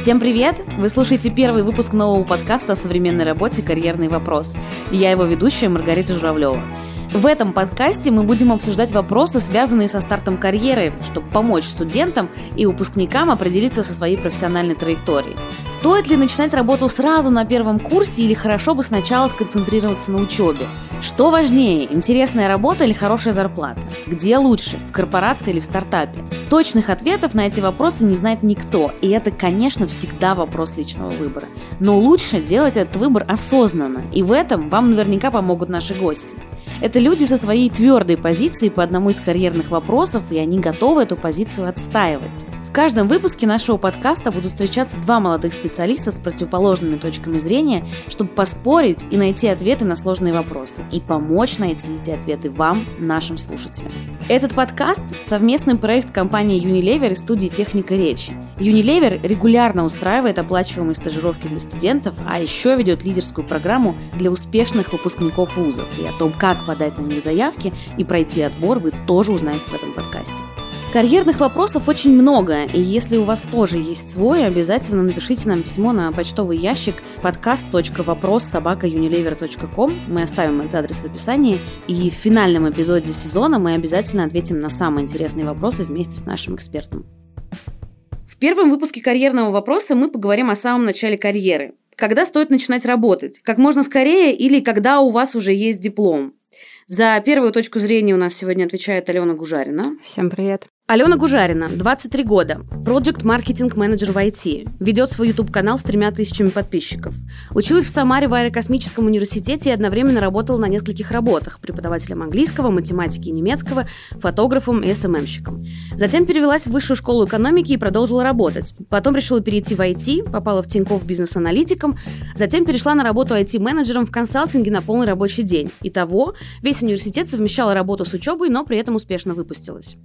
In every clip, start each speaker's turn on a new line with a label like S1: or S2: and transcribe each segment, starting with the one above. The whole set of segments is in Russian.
S1: Всем привет! Вы слушаете первый выпуск нового подкаста о современной работе «Карьерный вопрос». я его ведущая Маргарита Журавлева. В этом подкасте мы будем обсуждать вопросы, связанные со стартом карьеры, чтобы помочь студентам и выпускникам определиться со своей профессиональной траекторией. Стоит ли начинать работу сразу на первом курсе или хорошо бы сначала сконцентрироваться на учебе? Что важнее, интересная работа или хорошая зарплата? Где лучше, в корпорации или в стартапе? Точных ответов на эти вопросы не знает никто, и это, конечно, всегда вопрос личного выбора. Но лучше делать этот выбор осознанно, и в этом вам наверняка помогут наши гости. Это люди со своей твердой позицией по одному из карьерных вопросов, и они готовы эту позицию отстаивать. В каждом выпуске нашего подкаста будут встречаться два молодых специалиста с противоположными точками зрения, чтобы поспорить и найти ответы на сложные вопросы, и помочь найти эти ответы вам, нашим слушателям. Этот подкаст – совместный проект компании Unilever и студии «Техника речи». Unilever регулярно устраивает оплачиваемые стажировки для студентов, а еще ведет лидерскую программу для успешных выпускников вузов. И о том, как подать на них заявки и пройти отбор, вы тоже узнаете в этом подкасте. Карьерных вопросов очень много, и если у вас тоже есть свой, обязательно напишите нам письмо на почтовый ящик podcast.вопрос.собака.unilever.com. Мы оставим этот адрес в описании, и в финальном эпизоде сезона мы обязательно ответим на самые интересные вопросы вместе с нашим экспертом. В первом выпуске карьерного вопроса мы поговорим о самом начале карьеры. Когда стоит начинать работать? Как можно скорее или когда у вас уже есть диплом? За первую точку зрения у нас сегодня отвечает Алена Гужарина.
S2: Всем привет.
S1: Алена Гужарина, 23 года, проект маркетинг менеджер в IT, ведет свой YouTube-канал с тремя тысячами подписчиков. Училась в Самаре в аэрокосмическом университете и одновременно работала на нескольких работах – преподавателем английского, математики и немецкого, фотографом и СММщиком. Затем перевелась в высшую школу экономики и продолжила работать. Потом решила перейти в IT, попала в Тинькофф бизнес-аналитиком, затем перешла на работу IT-менеджером в консалтинге на полный рабочий день. Итого, весь университет совмещала работу с учебой, но при этом успешно выпустилась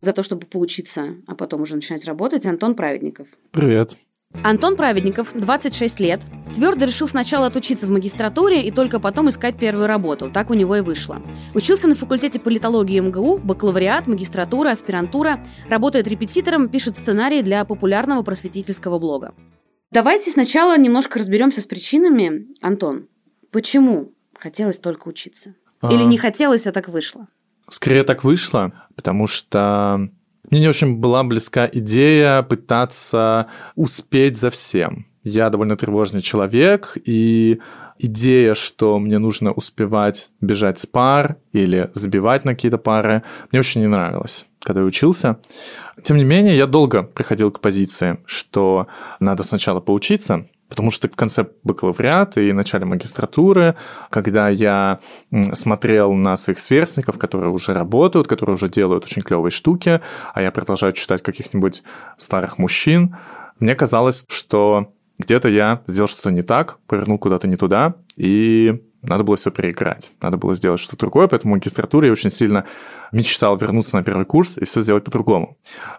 S1: за то, чтобы поучиться, а потом уже начинать работать, Антон Праведников.
S3: Привет.
S1: Антон Праведников, 26 лет, твердо решил сначала отучиться в магистратуре и только потом искать первую работу. Так у него и вышло. Учился на факультете политологии МГУ, бакалавриат, магистратура, аспирантура, работает репетитором, пишет сценарии для популярного просветительского блога. Давайте сначала немножко разберемся с причинами. Антон, почему хотелось только учиться? Или а... не хотелось, а так вышло?
S3: Скорее так вышло, потому что мне не очень была близка идея пытаться успеть за всем. Я довольно тревожный человек, и идея, что мне нужно успевать бежать с пар или забивать на какие-то пары, мне очень не нравилась, когда я учился. Тем не менее, я долго приходил к позиции, что надо сначала поучиться, Потому что в конце бакалавриата и начале магистратуры, когда я смотрел на своих сверстников, которые уже работают, которые уже делают очень клевые штуки, а я продолжаю читать каких-нибудь старых мужчин, мне казалось, что где-то я сделал что-то не так, повернул куда-то не туда, и надо было все переиграть. Надо было сделать что-то другое, поэтому в магистратуре я очень сильно мечтал вернуться на первый курс и все сделать по-другому.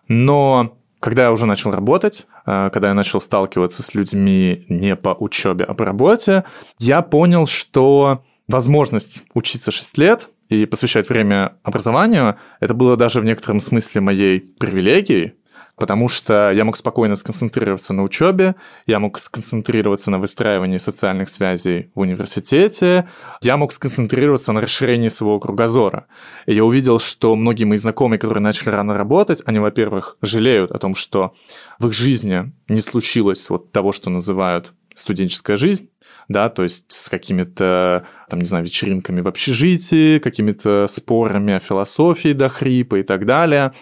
S3: Но когда я уже начал работать, э, когда я начал сталкиваться с людьми не по учебе, а по работе, я понял, что возможность учиться 6 лет и посвящать время образованию, это было даже в некотором смысле моей привилегией, потому что я мог спокойно сконцентрироваться на учебе, я мог сконцентрироваться на выстраивании социальных связей в университете, я мог сконцентрироваться на расширении своего кругозора. И я увидел, что многие мои знакомые, которые начали рано работать, они, во-первых, жалеют о том, что в их жизни не случилось вот того, что называют студенческая жизнь, да, то есть с какими-то, там, не знаю, вечеринками в общежитии, какими-то спорами о философии до хрипа и так далее.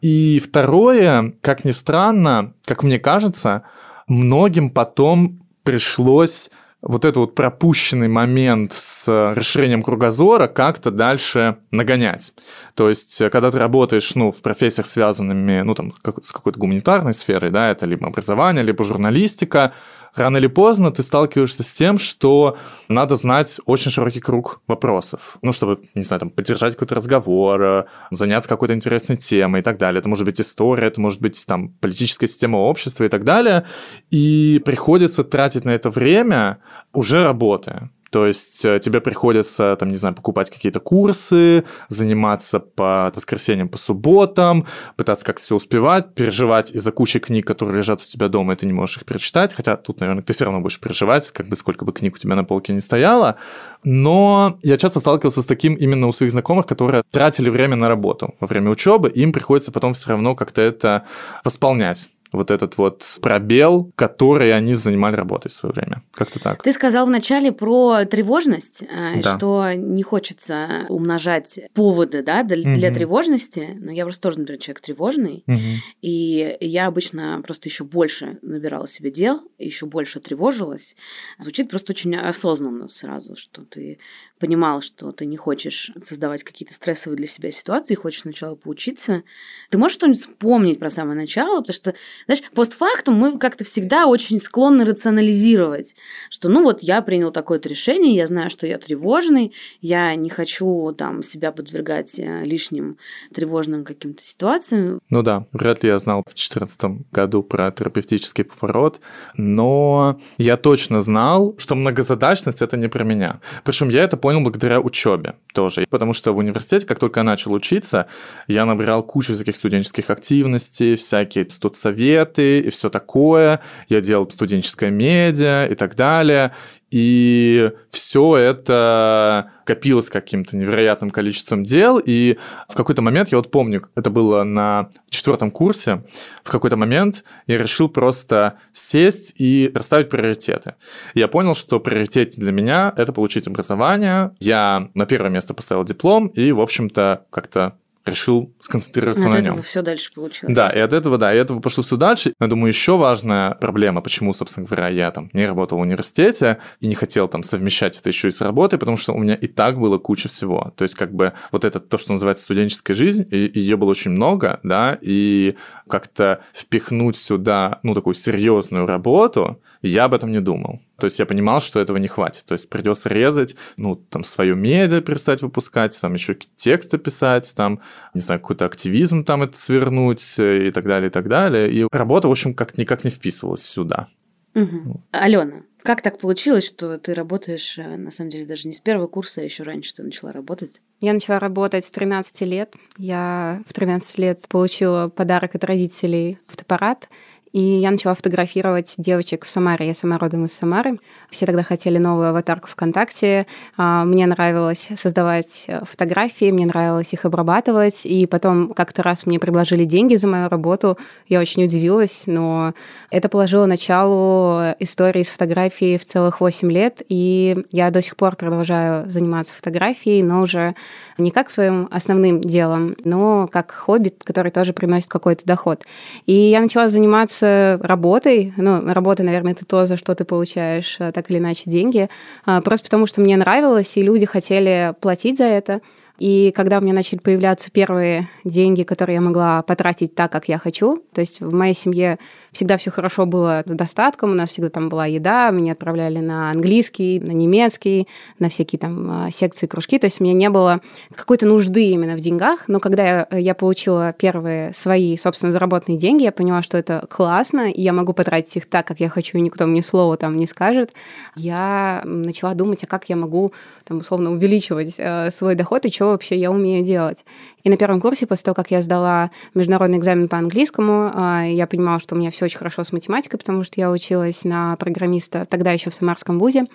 S3: И второе, как ни странно, как мне кажется, многим потом пришлось вот этот вот пропущенный момент с расширением кругозора как-то дальше нагонять. То есть, когда ты работаешь, ну, в профессиях, связанными, ну, там, с какой-то гуманитарной сферой, да, это либо образование, либо журналистика, рано или поздно ты сталкиваешься с тем, что надо знать очень широкий круг вопросов. Ну, чтобы, не знаю, там, поддержать какой-то разговор, э, заняться какой-то интересной темой и так далее. Это может быть история, это может быть там политическая система общества и так далее. И приходится тратить на это время уже работая. То есть э, тебе приходится, там, не знаю, покупать какие-то курсы, заниматься по воскресеньям, по субботам, пытаться как все успевать, переживать из-за кучи книг, которые лежат у тебя дома, и ты не можешь их перечитать, хотя тут, наверное, ты все равно будешь переживать, как бы сколько бы книг у тебя на полке не стояло. Но я часто сталкивался с таким именно у своих знакомых, которые тратили время на работу во время учебы, им приходится потом все равно как-то это восполнять вот этот вот пробел, который они занимали работой в свое время. Как-то так.
S1: Ты сказал вначале про тревожность, э, да. что не хочется умножать поводы да, для, угу. для тревожности. Но я просто тоже, например, человек тревожный. Угу. И я обычно просто еще больше набирала себе дел, еще больше тревожилась. Звучит просто очень осознанно сразу, что ты понимал, что ты не хочешь создавать какие-то стрессовые для себя ситуации, хочешь сначала поучиться. Ты можешь что-нибудь вспомнить про самое начало? Потому что, знаешь, постфактум мы как-то всегда очень склонны рационализировать, что ну вот я принял такое-то решение, я знаю, что я тревожный, я не хочу там себя подвергать э, лишним тревожным каким-то ситуациям.
S3: Ну да, вряд ли я знал в 2014 году про терапевтический поворот, но я точно знал, что многозадачность это не про меня. Причем я это понял понял благодаря учебе тоже. Потому что в университете, как только я начал учиться, я набирал кучу всяких студенческих активностей, всякие студсоветы и все такое. Я делал студенческое медиа и так далее. И все это копилось каким-то невероятным количеством дел. И в какой-то момент, я вот помню, это было на четвертом курсе, в какой-то момент я решил просто сесть и расставить приоритеты. я понял, что приоритет для меня – это получить образование. Я на первое место поставил диплом и, в общем-то, как-то решил сконцентрироваться
S1: от
S3: на
S1: этого
S3: нем.
S1: все дальше получилось.
S3: Да, и от этого, да, и этого пошло все дальше. Я думаю, еще важная проблема, почему, собственно говоря, я там не работал в университете и не хотел там совмещать это еще и с работой, потому что у меня и так было куча всего. То есть, как бы, вот это то, что называется студенческая жизнь, и ее было очень много, да, и как-то впихнуть сюда, ну, такую серьезную работу, я об этом не думал. То есть я понимал, что этого не хватит. То есть придется резать, ну, там, свое медиа перестать выпускать, там, еще тексты писать, там, не знаю, какой-то активизм там это свернуть э, и так далее, и так далее. И работа, в общем, как никак не вписывалась сюда.
S1: Угу. Алена, как так получилось, что ты работаешь, э, на самом деле, даже не с первого курса, а еще раньше ты начала работать?
S2: Я начала работать с 13 лет. Я в 13 лет получила подарок от родителей автоаппарат. И я начала фотографировать девочек в Самаре. Я сама родом из Самары. Все тогда хотели новую аватарку ВКонтакте. А, мне нравилось создавать э, фотографии, мне нравилось их обрабатывать. И потом как-то раз мне предложили деньги за мою работу. Я очень удивилась, но это положило начало истории с фотографией в целых 8 лет. И я до сих пор продолжаю заниматься фотографией, но уже не как своим основным делом, но как хобби, который тоже приносит какой-то доход. И я начала заниматься работой. Ну, работа, наверное, это то, за что ты получаешь э, так или иначе деньги. А, просто потому, что мне нравилось, и люди хотели платить за это. И когда у меня начали появляться первые деньги, которые я могла потратить так, как я хочу, то есть в моей семье всегда все хорошо было достатком, у нас всегда там была еда, меня отправляли на английский, на немецкий, на всякие там а, секции, кружки, то есть у меня не было какой-то нужды именно в деньгах, но когда я, я получила первые свои, собственно, заработанные деньги, я поняла, что это классно, и я могу потратить их так, как я хочу, и никто мне слова там не скажет, я начала думать, а как я могу там условно увеличивать э, свой доход и что вообще я умею делать. И на первом курсе, после того, как я сдала международный экзамен по английскому, а, я понимала, что у меня все очень хорошо с математикой, потому что я училась на программиста тогда еще в Самарском вузе.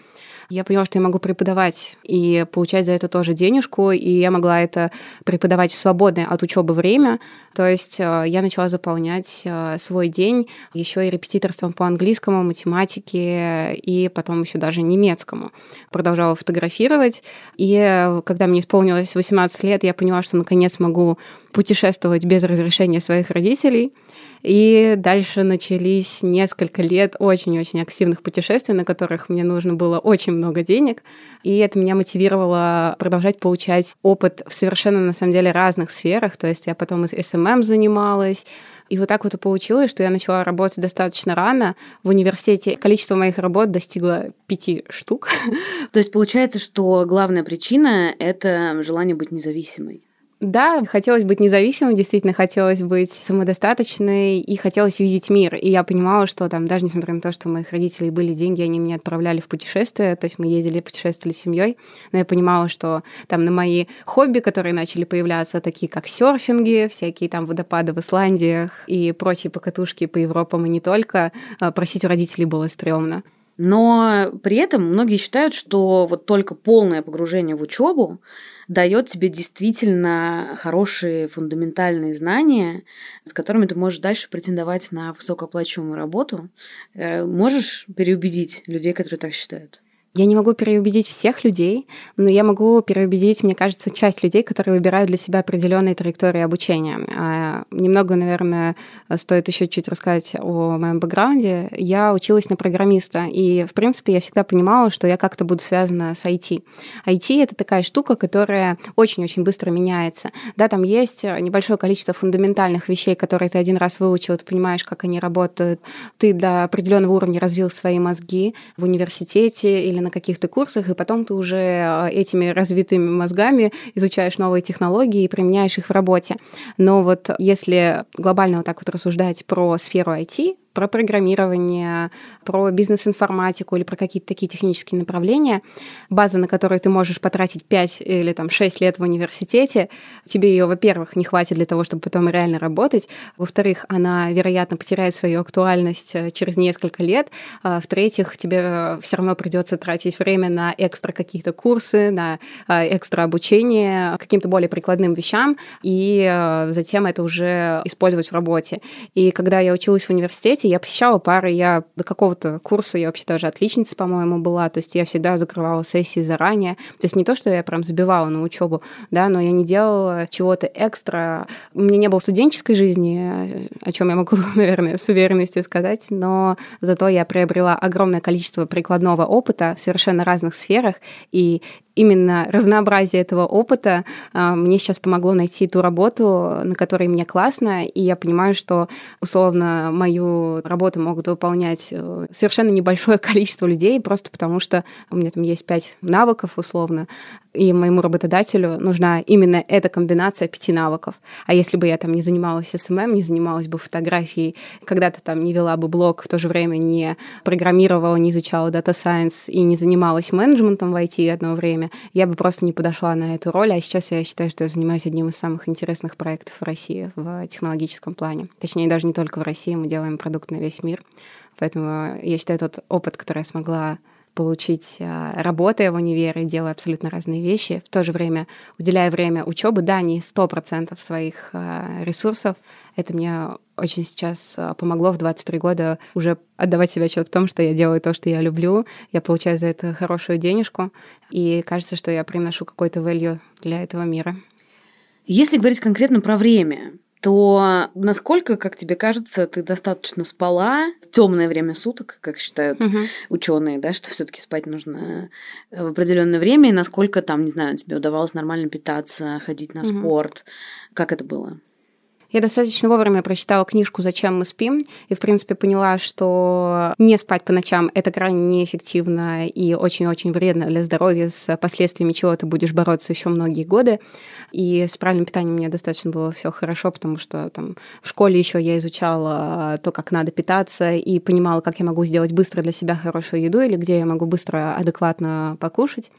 S2: Я поняла, что я могу преподавать и получать за это тоже денежку, и я могла это преподавать в свободное от учебы время. То есть э, я начала заполнять э, свой день еще и репетиторством по английскому, математике и потом еще даже немецкому. Продолжала фотографировать, и когда мне исполнилось 18 лет, я поняла, что наконец могу путешествовать без разрешения своих родителей. И дальше начались несколько лет очень-очень активных путешествий, на которых мне нужно было очень много денег. И это меня мотивировало продолжать получать опыт в совершенно, на самом деле, разных сферах. То есть я потом и SMM занималась, и вот так вот и получилось, что я начала работать достаточно рано. В университете количество моих работ достигло пяти штук.
S1: То есть получается, что главная причина – это желание быть независимой.
S2: Да, хотелось быть независимой, действительно хотелось быть самодостаточной и хотелось видеть мир. И я понимала, что там даже несмотря на то, что у моих родителей были деньги, они меня отправляли в путешествия, то есть мы ездили, путешествовали с семьей, но я понимала, что там на мои хобби, которые начали появляться, такие как серфинги, всякие там водопады в Исландиях и прочие покатушки по Европам и не только, а, просить у родителей было стрёмно.
S1: Но при этом многие считают, что вот только полное погружение в учебу дает тебе действительно хорошие фундаментальные знания, с которыми ты можешь дальше претендовать на высокооплачиваемую работу. Э, можешь переубедить людей, которые так считают?
S2: Я не могу переубедить всех людей, но я могу переубедить, мне кажется, часть людей, которые выбирают для себя определенные траектории обучения. А, немного, наверное, стоит еще чуть рассказать о моем бэкграунде. Я училась на программиста, и, в принципе, я всегда понимала, что я как-то буду связана с IT. IT — это такая штука, которая очень-очень быстро меняется. Да, там есть небольшое количество фундаментальных вещей, которые ты один раз выучил, ты понимаешь, как они работают. Ты до определенного уровня развил свои мозги в университете или на каких-то курсах, и потом ты уже э, этими развитыми мозгами изучаешь новые технологии и применяешь их в работе. Но вот если глобально вот так вот рассуждать про сферу IT, про программирование, про бизнес-информатику или про какие-то такие технические направления, база, на которую ты можешь потратить 5 или там 6 лет в университете, тебе ее, во-первых, не хватит для того, чтобы потом реально работать, во-вторых, она, вероятно, потеряет свою актуальность э, через несколько лет, а в-третьих, тебе э, все равно придется тратить время на экстра какие-то курсы, на э, экстра обучение каким-то более прикладным вещам, и затем это уже использовать в работе. И когда я училась в университете, знаете, я посещала пары, я до какого-то курса, я вообще даже отличница, по-моему, была, то есть я всегда закрывала сессии заранее. То есть не то, что я прям забивала на учебу, да, но я не делала чего-то экстра. У меня не было студенческой жизни, о чем я могу, наверное, с уверенностью сказать, но зато я приобрела огромное количество прикладного опыта в совершенно разных сферах, и именно разнообразие этого опыта а, мне сейчас помогло найти ту работу, на которой мне классно, и я понимаю, что условно мою работу могут выполнять э, совершенно небольшое количество людей, просто потому что у меня там есть пять навыков условно, и моему работодателю нужна именно эта комбинация пяти навыков. А если бы я там не занималась SMM, не занималась бы фотографией, когда-то там не вела бы блог, в то же время не программировала, не изучала Data Science и не занималась менеджментом в IT одно время, я бы просто не подошла на эту роль. А сейчас я считаю, что я занимаюсь одним из самых интересных проектов в России в технологическом плане. Точнее, даже не только в России, мы делаем продукт на весь мир. Поэтому я считаю, тот опыт, который я смогла получить, а, работая в универе, делая абсолютно разные вещи, в то же время уделяя время учебы, да, не сто процентов своих а, ресурсов. Это мне очень сейчас а, помогло в 23 года уже отдавать себе отчет в том, что я делаю то, что я люблю, я получаю за это хорошую денежку, и кажется, что я приношу какой-то value для этого мира.
S1: Если говорить конкретно про время, то насколько, как тебе кажется, ты достаточно спала в темное время суток, как считают угу. ученые, да, что все-таки спать нужно в определенное время, и насколько там, не знаю, тебе удавалось нормально питаться, ходить на угу. спорт, как это было?
S2: Я достаточно вовремя прочитала книжку «Зачем мы спим» и, в принципе, поняла, что не спать по ночам — это крайне неэффективно и очень-очень вредно для здоровья, с последствиями чего ты будешь бороться еще многие годы. И с правильным питанием меня достаточно было все хорошо, потому что там в школе еще я изучала то, как надо питаться, и понимала, как я могу сделать быстро для себя хорошую еду или где я могу быстро, адекватно покушать.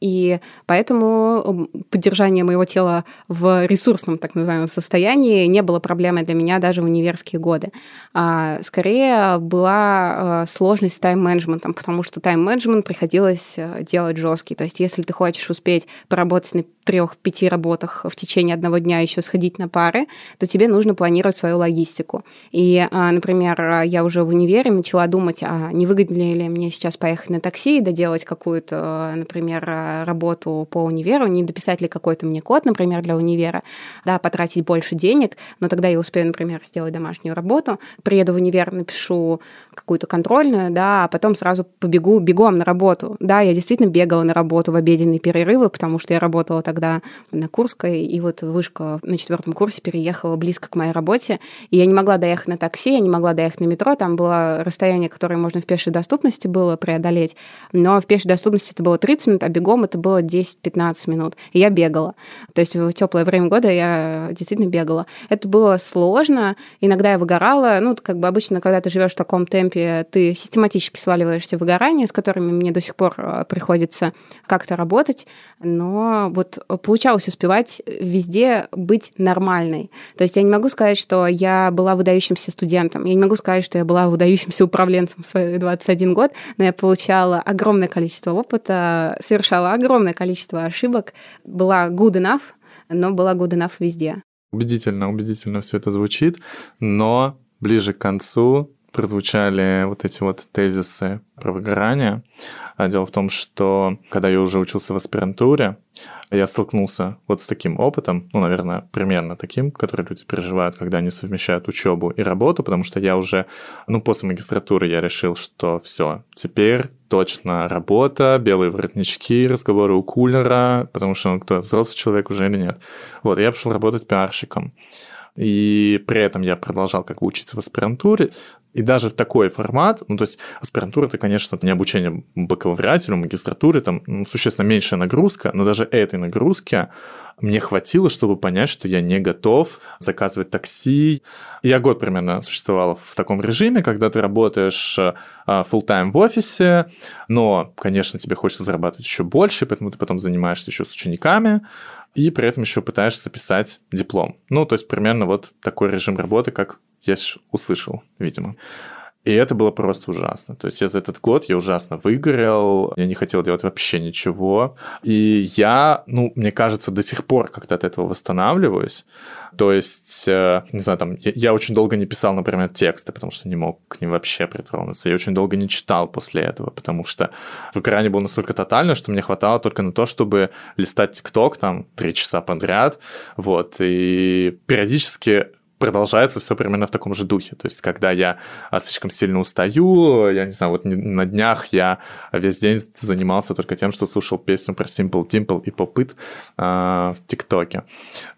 S2: И поэтому поддержание моего тела в ресурсном, так называемом, состоянии не было проблемой для меня даже в универские годы. А скорее была э, сложность с тайм-менеджментом, потому что тайм-менеджмент приходилось э, делать жесткий. То есть если ты хочешь успеть поработать на трех-пяти работах в течение одного дня еще сходить на пары, то тебе нужно планировать свою логистику. И, а, например, я уже в универе начала думать, а не выгоднее ли мне сейчас поехать на такси и доделать какую-то, например, работу по универу, не дописать ли какой-то мне код, например, для универа, да, потратить больше денег, но тогда я успею, например, сделать домашнюю работу, приеду в универ, напишу какую-то контрольную, да, а потом сразу побегу бегом на работу. Да, я действительно бегала на работу в обеденные перерывы, потому что я работала так тогда на Курской, и вот вышка на четвертом курсе переехала близко к моей работе, и я не могла доехать на такси, я не могла доехать на метро, там было расстояние, которое можно в пешей доступности было преодолеть, но в пешей доступности это было 30 минут, а бегом это было 10-15 минут, и я бегала. То есть в теплое время года я действительно бегала. Это было сложно, иногда я выгорала, ну, как бы обычно, когда ты живешь в таком темпе, ты систематически сваливаешься в выгорание, с которыми мне до сих пор э, приходится как-то работать, но вот получалось успевать везде быть нормальной. То есть я не могу сказать, что я была выдающимся студентом, я не могу сказать, что я была выдающимся управленцем в свои 21 год, но я получала огромное количество опыта, совершала огромное количество ошибок, была good enough, но была good enough везде.
S3: Убедительно, убедительно все это звучит, но ближе к концу прозвучали вот эти вот тезисы про выгорание. А дело в том, что когда я уже учился в аспирантуре, я столкнулся вот с таким опытом, ну, наверное, примерно таким, который люди переживают, когда они совмещают учебу и работу, потому что я уже, ну, после магистратуры я решил, что все, теперь точно работа, белые воротнички, разговоры у кулера, потому что он кто, взрослый человек уже или нет. Вот, я пошел работать пиарщиком. И при этом я продолжал как бы учиться в аспирантуре, и даже в такой формат, ну, то есть аспирантура, это, конечно, не обучение бакалавриате, магистратуре, там ну, существенно меньшая нагрузка, но даже этой нагрузки мне хватило, чтобы понять, что я не готов заказывать такси. Я год примерно существовал в таком режиме, когда ты работаешь а, full time в офисе, но, конечно, тебе хочется зарабатывать еще больше, поэтому ты потом занимаешься еще с учениками, и при этом еще пытаешься писать диплом. Ну, то есть примерно вот такой режим работы, как я услышал, видимо. И это было просто ужасно. То есть я за этот год я ужасно выгорел, я не хотел делать вообще ничего. И я, ну, мне кажется, до сих пор как-то от этого восстанавливаюсь. То есть, э, не знаю, там, я, я очень долго не писал, например, тексты, потому что не мог к ним вообще притронуться. Я очень долго не читал после этого, потому что выгорание было настолько тотально, что мне хватало только на то, чтобы листать ТикТок там три часа подряд, вот, и периодически продолжается все примерно в таком же духе. То есть, когда я а, слишком сильно устаю, я не знаю, вот на днях я весь день занимался только тем, что слушал песню про Simple Dimple и Popit а, в ТикТоке.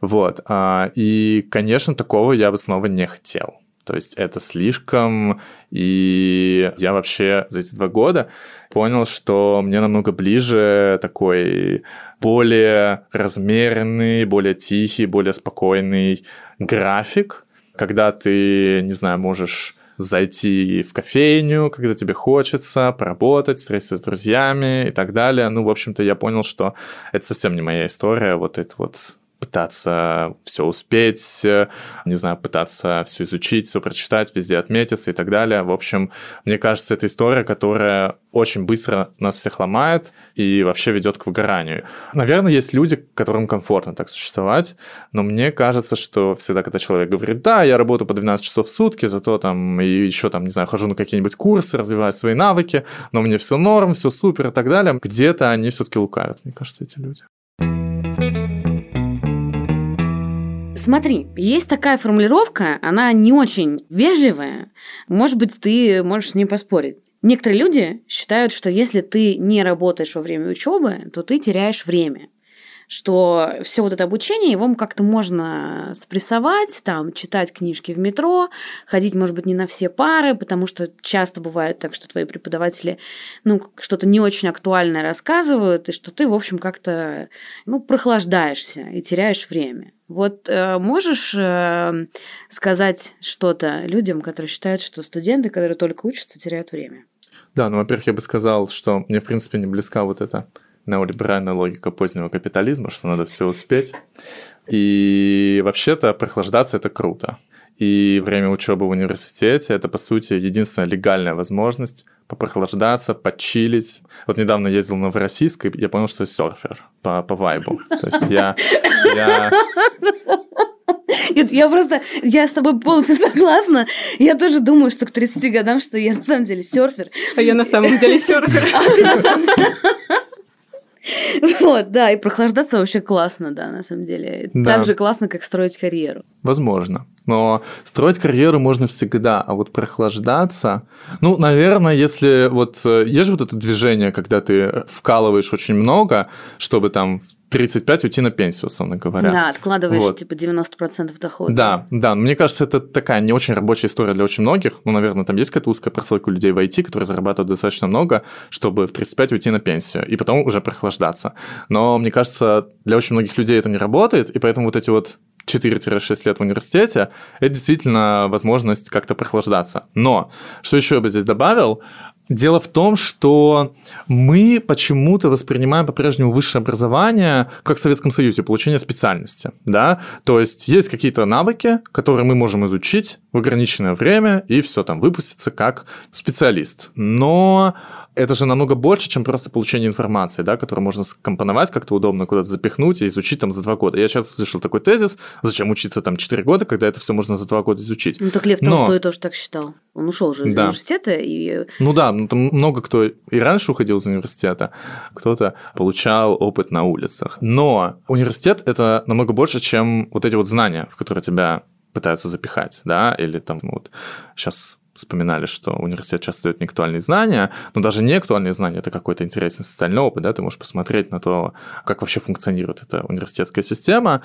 S3: Вот. А, и, конечно, такого я бы снова не хотел. То есть это слишком, и я вообще за эти два года понял, что мне намного ближе такой более размеренный, более тихий, более спокойный график, когда ты, не знаю, можешь зайти в кофейню, когда тебе хочется, поработать, встретиться с друзьями и так далее. Ну, в общем-то, я понял, что это совсем не моя история, вот это вот пытаться все успеть, не знаю, пытаться все изучить, все прочитать, везде отметиться и так далее. В общем, мне кажется, это история, которая очень быстро нас всех ломает и вообще ведет к выгоранию. Наверное, есть люди, которым комфортно так существовать, но мне кажется, что всегда, когда человек говорит, да, я работаю по 12 часов в сутки, зато там и еще там, не знаю, хожу на какие-нибудь курсы, развиваю свои навыки, но мне все норм, все супер и так далее, где-то они все-таки лукавят, мне кажется, эти люди.
S1: Смотри, есть такая формулировка, она не очень вежливая. Может быть, ты можешь с ней поспорить. Некоторые люди считают, что если ты не работаешь во время учебы, то ты теряешь время что все вот это обучение, его как-то можно спрессовать, там, читать книжки в метро, ходить, может быть, не на все пары, потому что часто бывает так, что твои преподаватели, ну, что-то не очень актуальное рассказывают, и что ты, в общем, как-то, ну, прохлаждаешься и теряешь время. Вот э, можешь э, сказать что-то людям, которые считают, что студенты, которые только учатся, теряют время?
S3: Да, ну, во-первых, я бы сказал, что мне, в принципе, не близка вот эта неолиберальная логика позднего капитализма, что надо все успеть. И вообще-то прохлаждаться это круто. И время учебы в университете это, по сути, единственная легальная возможность попрохлаждаться, почилить. Вот недавно ездил на Новороссийск, и я понял, что я серфер по, по вайбу. То есть я, я...
S1: Я просто, я с тобой полностью согласна. Я тоже думаю, что к 30 годам, что я на самом деле серфер.
S2: А я на самом деле серфер.
S1: А ты на самом деле... Вот, да, и прохлаждаться вообще классно, да, на самом деле. Да. Так же классно, как строить карьеру.
S3: Возможно. Но строить карьеру можно всегда, а вот прохлаждаться... Ну, наверное, если вот... Э, есть же вот это движение, когда ты вкалываешь очень много, чтобы там 35 уйти на пенсию, условно говоря.
S1: Да, откладываешь вот. типа 90% дохода.
S3: Да, да. Мне кажется, это такая не очень рабочая история для очень многих. Ну, наверное, там есть какая-то узкая прослойка людей в IT, которые зарабатывают достаточно много, чтобы в 35 уйти на пенсию и потом уже прохлаждаться. Но мне кажется, для очень многих людей это не работает, и поэтому вот эти вот 4-6 лет в университете, это действительно возможность как-то прохлаждаться. Но, что еще я бы здесь добавил, Дело в том, что мы почему-то воспринимаем по-прежнему высшее образование как в Советском Союзе, получение специальности. Да? То есть есть какие-то навыки, которые мы можем изучить в ограниченное время и все там выпуститься как специалист. Но это же намного больше, чем просто получение информации, да, которую можно скомпоновать как-то удобно, куда-то запихнуть и изучить там за два года. Я часто слышал такой тезис, зачем учиться там 4 года, когда это все можно за два года изучить.
S1: Ну так Лев Толстой Но... тоже так считал. Он ушел же из да. университета и...
S3: Ну да, ну, там много кто и раньше уходил из университета, кто-то получал опыт на улицах. Но университет – это намного больше, чем вот эти вот знания, в которые тебя пытаются запихать, да, или там вот сейчас вспоминали, что университет часто дает неактуальные знания, но даже неактуальные знания – это какой-то интересный социальный опыт, да, ты можешь посмотреть на то, как вообще функционирует эта университетская система.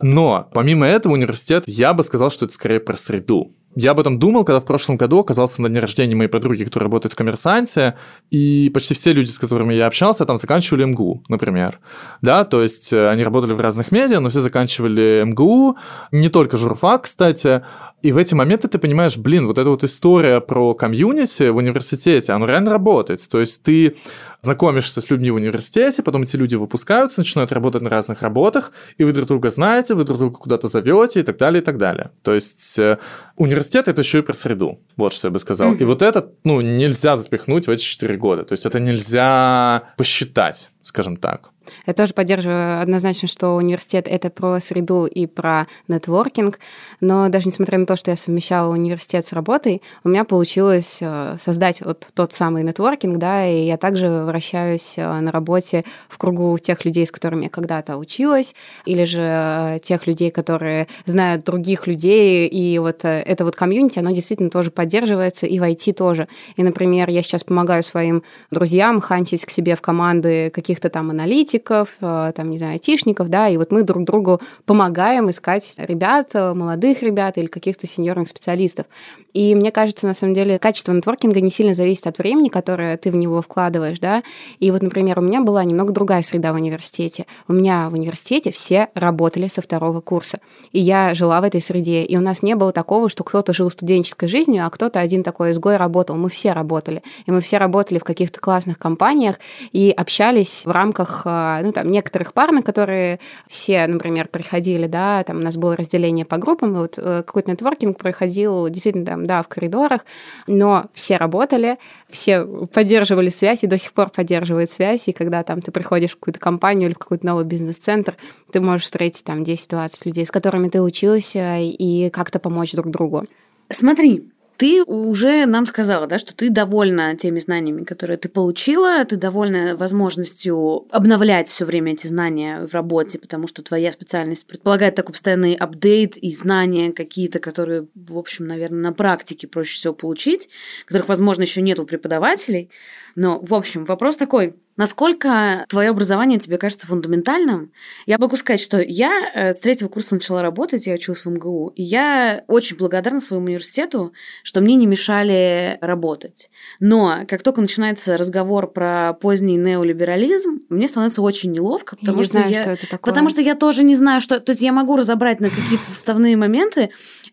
S3: Но помимо этого университет, я бы сказал, что это скорее про среду. Я об этом думал, когда в прошлом году оказался на дне рождения моей подруги, которая работает в коммерсанте, и почти все люди, с которыми я общался, там заканчивали МГУ, например. Да, то есть э, они работали в разных медиа, но все заканчивали МГУ, не только журфак, кстати, и в эти моменты ты понимаешь, блин, вот эта вот история про комьюнити в университете, она реально работает. То есть ты знакомишься с людьми в университете, потом эти люди выпускаются, начинают работать на разных работах, и вы друг друга знаете, вы друг друга куда-то зовете и так далее, и так далее. То есть э, университет это еще и про среду, вот что я бы сказал. И вот это, ну, нельзя запихнуть в эти четыре года. То есть это нельзя посчитать, скажем так.
S2: Я тоже поддерживаю однозначно, что университет — это про среду и про нетворкинг, но даже несмотря на то, что я совмещала университет с работой, у меня получилось э, создать вот тот самый нетворкинг, да, и я также вращаюсь э, на работе в кругу тех людей, с которыми я когда-то училась, или же э, тех людей, которые знают других людей, и вот это вот комьюнити, оно действительно тоже поддерживается, и в IT тоже. И, например, я сейчас помогаю своим друзьям хантить к себе в команды каких-то там аналитиков, э, там, не знаю, айтишников, да, и вот мы друг другу помогаем искать ребят, э, молодых ребят или каких-то сеньорных специалистов. И мне кажется, на самом деле, качество нетворкинга не сильно зависит от времени, которое ты в него вкладываешь, да. И вот, например, у меня была немного другая среда в университете. У меня в университете все работали со второго курса. И я жила в этой среде. И у нас не было такого, что кто-то жил студенческой жизнью, а кто-то один такой изгой работал. Мы все работали. И мы все работали в каких-то классных компаниях и общались в рамках э, ну, там, некоторых пар, на которые все, например, приходили, да, там у нас было разделение по группам, и вот э, какой-то нетворкинг проходил действительно там, да, в коридорах, но все работали, все поддерживали связь и до сих пор поддерживают связь, и когда там ты приходишь в какую-то компанию или в какой-то новый бизнес-центр, ты можешь встретить там 10-20 людей, с которыми ты учился, и как-то помочь друг другу.
S1: Смотри, ты уже нам сказала, да, что ты довольна теми знаниями, которые ты получила, ты довольна возможностью обновлять все время эти знания в работе, потому что твоя специальность предполагает такой постоянный апдейт и знания какие-то, которые, в общем, наверное, на практике проще всего получить, которых, возможно, еще нет у преподавателей. Но, в общем, вопрос такой, Насколько твое образование тебе кажется фундаментальным? Я могу сказать, что я э, с третьего курса начала работать, я училась в МГУ, и я очень благодарна своему университету, что мне не мешали работать. Но как только начинается разговор про поздний неолиберализм, мне становится очень неловко, потому
S2: я
S1: что
S2: знаю,
S1: я,
S2: что это такое.
S1: потому что я тоже не знаю, что, то есть я могу разобрать на какие-то составные моменты,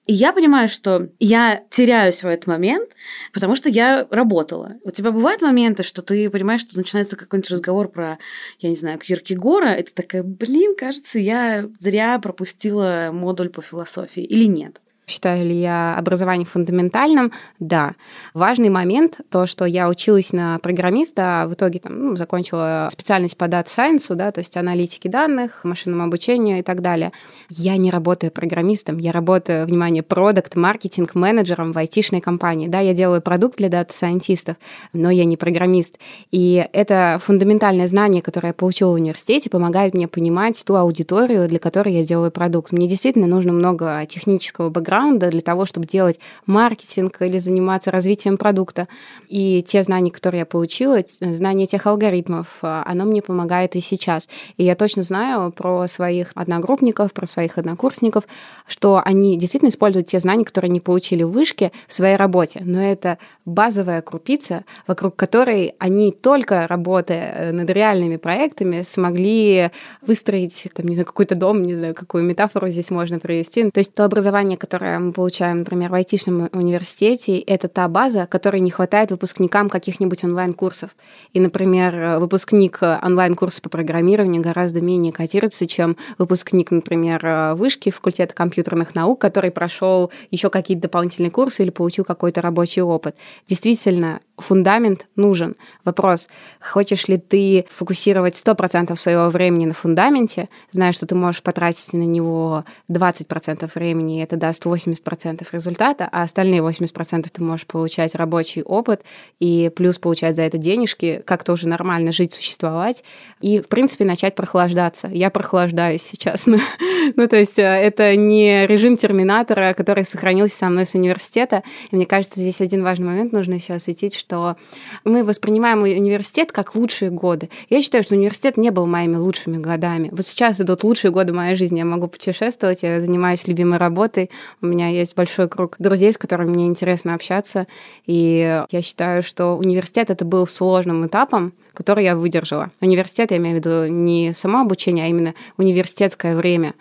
S1: и я понимаю, что я теряюсь в этот момент, потому что я работала. У тебя бывают моменты, что ты понимаешь, что начинается какой какой-нибудь разговор про, я не знаю, Киркегора, это такая, блин, кажется, я зря пропустила модуль по философии или нет?
S2: Считаю ли я образование фундаментальным? Да. Важный момент, то, что я училась на программиста, а в итоге там, ну, закончила специальность по дата сайенсу, да, то есть аналитики данных, машинному обучению и так далее. Я не работаю программистом, я работаю, внимание, product marketing менеджером в айтишной компании. Да, я делаю продукт для дата-сайентистов, но я не программист. И это фундаментальное знание, которое я получила в университете, помогает мне понимать ту аудиторию, для которой я делаю продукт. Мне действительно нужно много технического бэкграунда, бэкграунда для того, чтобы делать маркетинг или заниматься развитием продукта. И те знания, которые я получила, знание тех алгоритмов, э, оно мне помогает и сейчас. И я точно знаю про своих одногруппников, про своих однокурсников, что они действительно используют те знания, которые они получили в вышке в своей работе. Но это базовая крупица, вокруг которой они только работая э, над реальными проектами смогли выстроить, там, не знаю, какой-то дом, не знаю, какую метафору здесь можно привести. То есть то образование, которое мы получаем, например, в айтишном университете, это та база, которой не хватает выпускникам каких-нибудь онлайн-курсов. И, например, выпускник онлайн-курса по программированию гораздо менее котируется, чем выпускник, например, вышки факультета компьютерных наук, который прошел еще какие-то дополнительные курсы или получил какой-то рабочий опыт. Действительно, фундамент нужен. Вопрос, хочешь ли ты фокусировать 100% своего времени на фундаменте, зная, что ты можешь потратить на него 20% времени, и это даст 80% результата, а остальные 80% ты можешь получать рабочий опыт и плюс получать за это денежки, как-то уже нормально жить, существовать, и, в принципе, начать прохлаждаться. Я прохлаждаюсь сейчас. ну, то есть э, это не режим терминатора, который сохранился со мной с университета. И мне кажется, здесь один важный момент нужно сейчас осветить, что мы воспринимаем университет как лучшие годы. Я считаю, что университет не был моими лучшими годами. Вот сейчас идут лучшие годы моей жизни. Я могу путешествовать, я занимаюсь любимой работой. У меня есть большой круг друзей, с которыми мне интересно общаться. И я считаю, что университет это был сложным этапом, который я выдержала. Университет, я имею в виду не само обучение, а именно университетское время.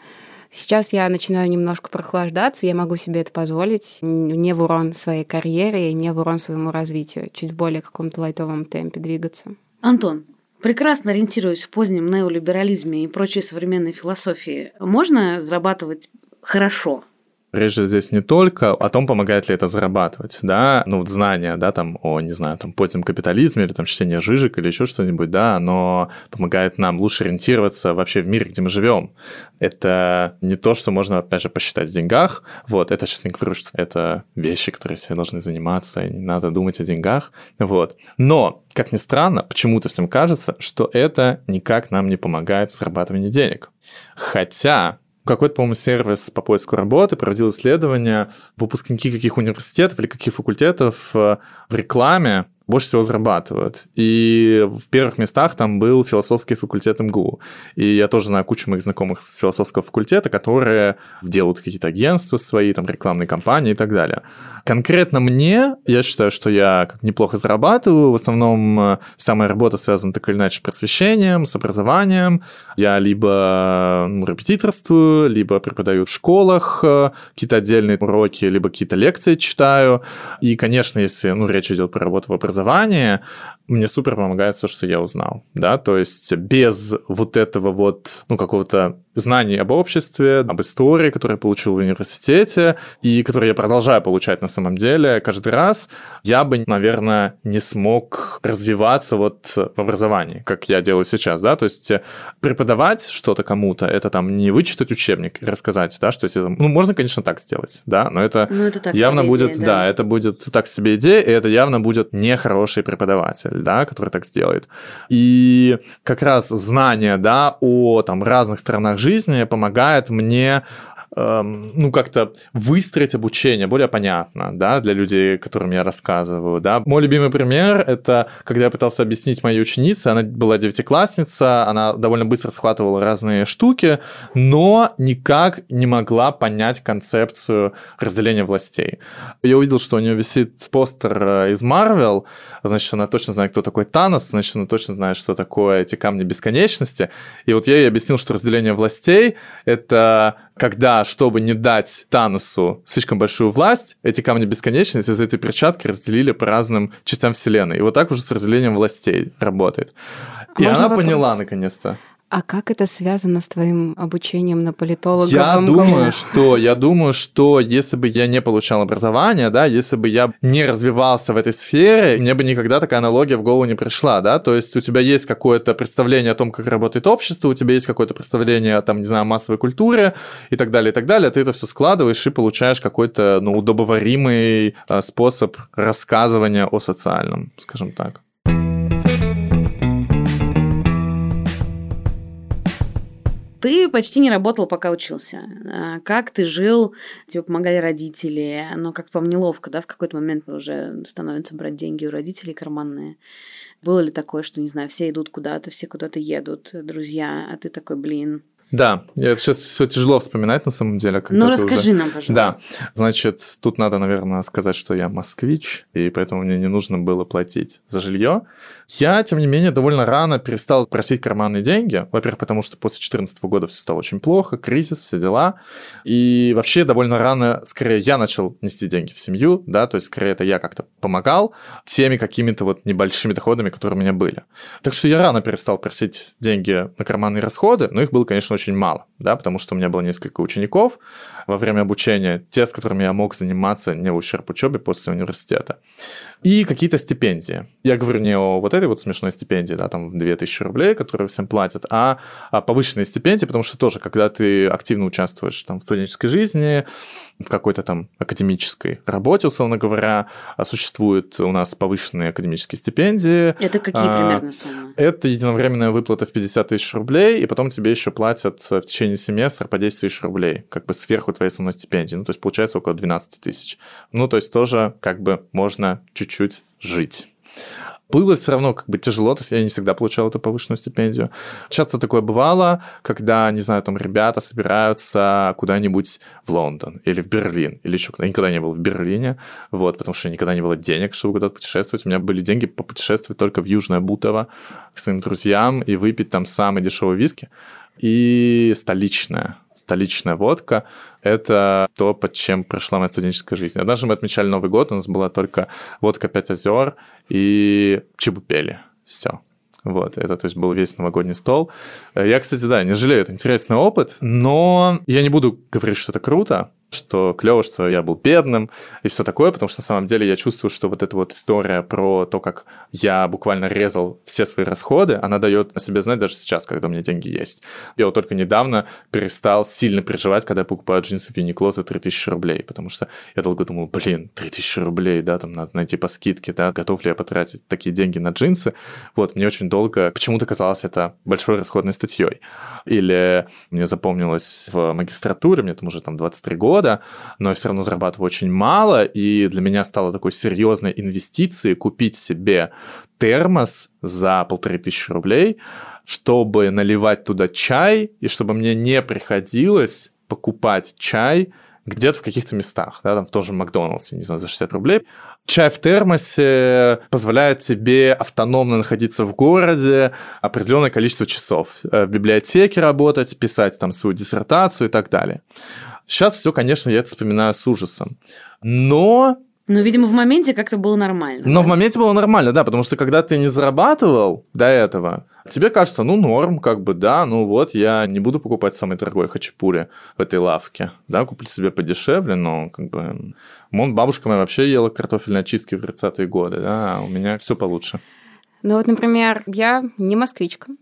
S2: Сейчас я начинаю немножко прохлаждаться, я могу себе это позволить не в урон своей карьере, не в урон своему развитию, чуть в более каком-то лайтовом темпе двигаться.
S1: Антон, прекрасно ориентируясь в позднем неолиберализме и прочей современной философии, можно зарабатывать хорошо
S3: Речь же здесь не только о том, помогает ли это зарабатывать, да, ну вот знание, да, там о, не знаю, там позднем капитализме или там чтение жижик или еще что-нибудь, да, оно помогает нам лучше ориентироваться вообще в мире, где мы живем. Это не то, что можно, опять же, посчитать в деньгах, вот, это сейчас не говорю, что это вещи, которые все должны заниматься, и не надо думать о деньгах, вот. Но, как ни странно, почему-то всем кажется, что это никак нам не помогает в зарабатывании денег. Хотя какой-то, по-моему, сервис по поиску работы проводил исследование, выпускники каких университетов или каких факультетов э, в рекламе больше всего зарабатывают. И в первых местах там был философский факультет МГУ. И я тоже знаю кучу моих знакомых с философского факультета, которые делают какие-то агентства свои, там рекламные кампании и так далее. Конкретно мне, я считаю, что я как неплохо зарабатываю. В основном э, вся моя работа связана так или иначе с просвещением, с образованием. Я либо ну, репетиторствую, либо преподаю в школах э, какие-то отдельные уроки, либо какие-то лекции читаю. И, конечно, если ну, речь идет про работу в образовании, мне супер помогает все, что я узнал, да, то есть без вот этого вот, ну, какого-то знания об обществе, об истории, которую я получил в университете, и которые я продолжаю получать на самом деле каждый раз, я бы, наверное, не смог развиваться вот в образовании, как я делаю сейчас, да, то есть преподавать что-то кому-то, это там не вычитать учебник и рассказать, да, что если, ну, можно, конечно, так сделать, да, но это, ну, это явно будет, идея, да. да, это будет так себе идея, и это явно будет нехороший преподаватель, да, который так сделает. И как раз знание, да, о там разных сторонах жизни помогает мне ну, как-то выстроить обучение более понятно, да, для людей, которым я рассказываю, да. Мой любимый пример – это когда я пытался объяснить моей ученице, она была девятиклассница, она довольно быстро схватывала разные штуки, но никак не могла понять концепцию разделения властей. Я увидел, что у нее висит постер э, из Марвел, значит, она точно знает, кто такой Танос, значит, она точно знает, что такое эти камни бесконечности, и вот я ей объяснил, что разделение властей – это когда, чтобы не дать Таносу слишком большую власть, эти камни бесконечности из этой перчатки разделили по разным частям Вселенной. И вот так уже с разделением властей работает. А и она вопрос? поняла наконец-то.
S2: А как это связано с твоим обучением на политолога?
S3: Я думаю, что я думаю, что если бы я не получал образование, да, если бы я не развивался в этой сфере, мне бы никогда такая аналогия в голову не пришла, да. То есть у тебя есть какое-то представление о том, как работает общество, у тебя есть какое-то представление там, не знаю, массовой культуре и так далее, и так далее. Ты это все складываешь и получаешь какой-то, ну, удобоваримый а, способ рассказывания о социальном, скажем так.
S1: Ты почти не работал, пока учился. А, как ты жил? Тебе помогали родители. Но как по мне неловко, да, в какой-то момент уже становится брать деньги у родителей карманные. Было ли такое, что, не знаю, все идут куда-то, все куда-то едут, друзья, а ты такой, блин,
S3: да, это сейчас все тяжело вспоминать на самом деле.
S1: Ну, расскажи уже... нам, пожалуйста.
S3: Да, значит, тут надо, наверное, сказать, что я москвич, и поэтому мне не нужно было платить за жилье. Я, тем не менее, довольно рано перестал просить карманные деньги. Во-первых, потому что после 2014 года все стало очень плохо, кризис, все дела. И вообще довольно рано, скорее, я начал нести деньги в семью, да, то есть, скорее, это я как-то помогал теми какими-то вот небольшими доходами, которые у меня были. Так что я рано перестал просить деньги на карманные расходы, но их было, конечно, очень мало, да, потому что у меня было несколько учеников во время обучения, те, с которыми я мог заниматься не в ущерб учебе после университета. И какие-то стипендии. Я говорю не о вот этой вот смешной стипендии, да, там 2000 рублей, которые всем платят, а о повышенной стипендии, потому что тоже, когда ты активно участвуешь там, в студенческой жизни, в какой-то там академической работе, условно говоря, существуют у нас повышенные академические стипендии.
S1: Это какие а, примерно суммы?
S3: Это единовременная выплата в 50 тысяч рублей, и потом тебе еще платят в течение семестра по 10 тысяч рублей, как бы сверху твоей основной стипендии. Ну, то есть получается около 12 тысяч. Ну, то есть тоже как бы можно чуть чуть-чуть жить было все равно как бы тяжело, то есть я не всегда получал эту повышенную стипендию. Часто такое бывало, когда, не знаю, там ребята собираются куда-нибудь в Лондон или в Берлин, или еще куда. Я никогда не был в Берлине, вот, потому что никогда не было денег, чтобы куда-то путешествовать. У меня были деньги попутешествовать только в Южное Бутово к своим друзьям и выпить там самый дешевый виски и столичное столичная водка – это то, под чем прошла моя студенческая жизнь. Однажды мы отмечали Новый год, у нас была только водка «Пять озер» и чебупели. Все. Вот, это, то есть, был весь новогодний стол. Я, кстати, да, не жалею, это интересный опыт, но я не буду говорить, что это круто, что клево, что я был бедным и все такое, потому что на самом деле я чувствую, что вот эта вот история про то, как я буквально резал все свои расходы, она дает о себе знать даже сейчас, когда у меня деньги есть. Я вот только недавно перестал сильно переживать, когда я покупаю джинсы в Uniqlo за 3000 рублей, потому что я долго думал, блин, 3000 рублей, да, там надо найти по скидке, да, готов ли я потратить такие деньги на джинсы. Вот, мне очень долго почему-то казалось это большой расходной статьей. Или мне запомнилось в магистратуре, мне там уже там 23 года, года, но я все равно зарабатываю очень мало, и для меня стало такой серьезной инвестицией купить себе термос за полторы тысячи рублей, чтобы наливать туда чай, и чтобы мне не приходилось покупать чай где-то в каких-то местах, да, там в том же Макдональдсе, не знаю, за 60 рублей. Чай в термосе позволяет тебе автономно находиться в городе определенное количество часов, э, в библиотеке работать, писать там свою диссертацию и так далее. Сейчас все, конечно, я это вспоминаю с ужасом. Но
S1: ну, видимо, в моменте как-то было нормально.
S3: Но да? в моменте было нормально, да, потому что когда ты не зарабатывал до этого, тебе кажется, ну, норм, как бы, да, ну вот, я не буду покупать самый дорогой хачапури в этой лавке, да, куплю себе подешевле, но, как бы, мон, бабушка моя вообще ела картофельные очистки в 30-е годы, да, а у меня все получше.
S2: Ну вот, например, я не москвичка,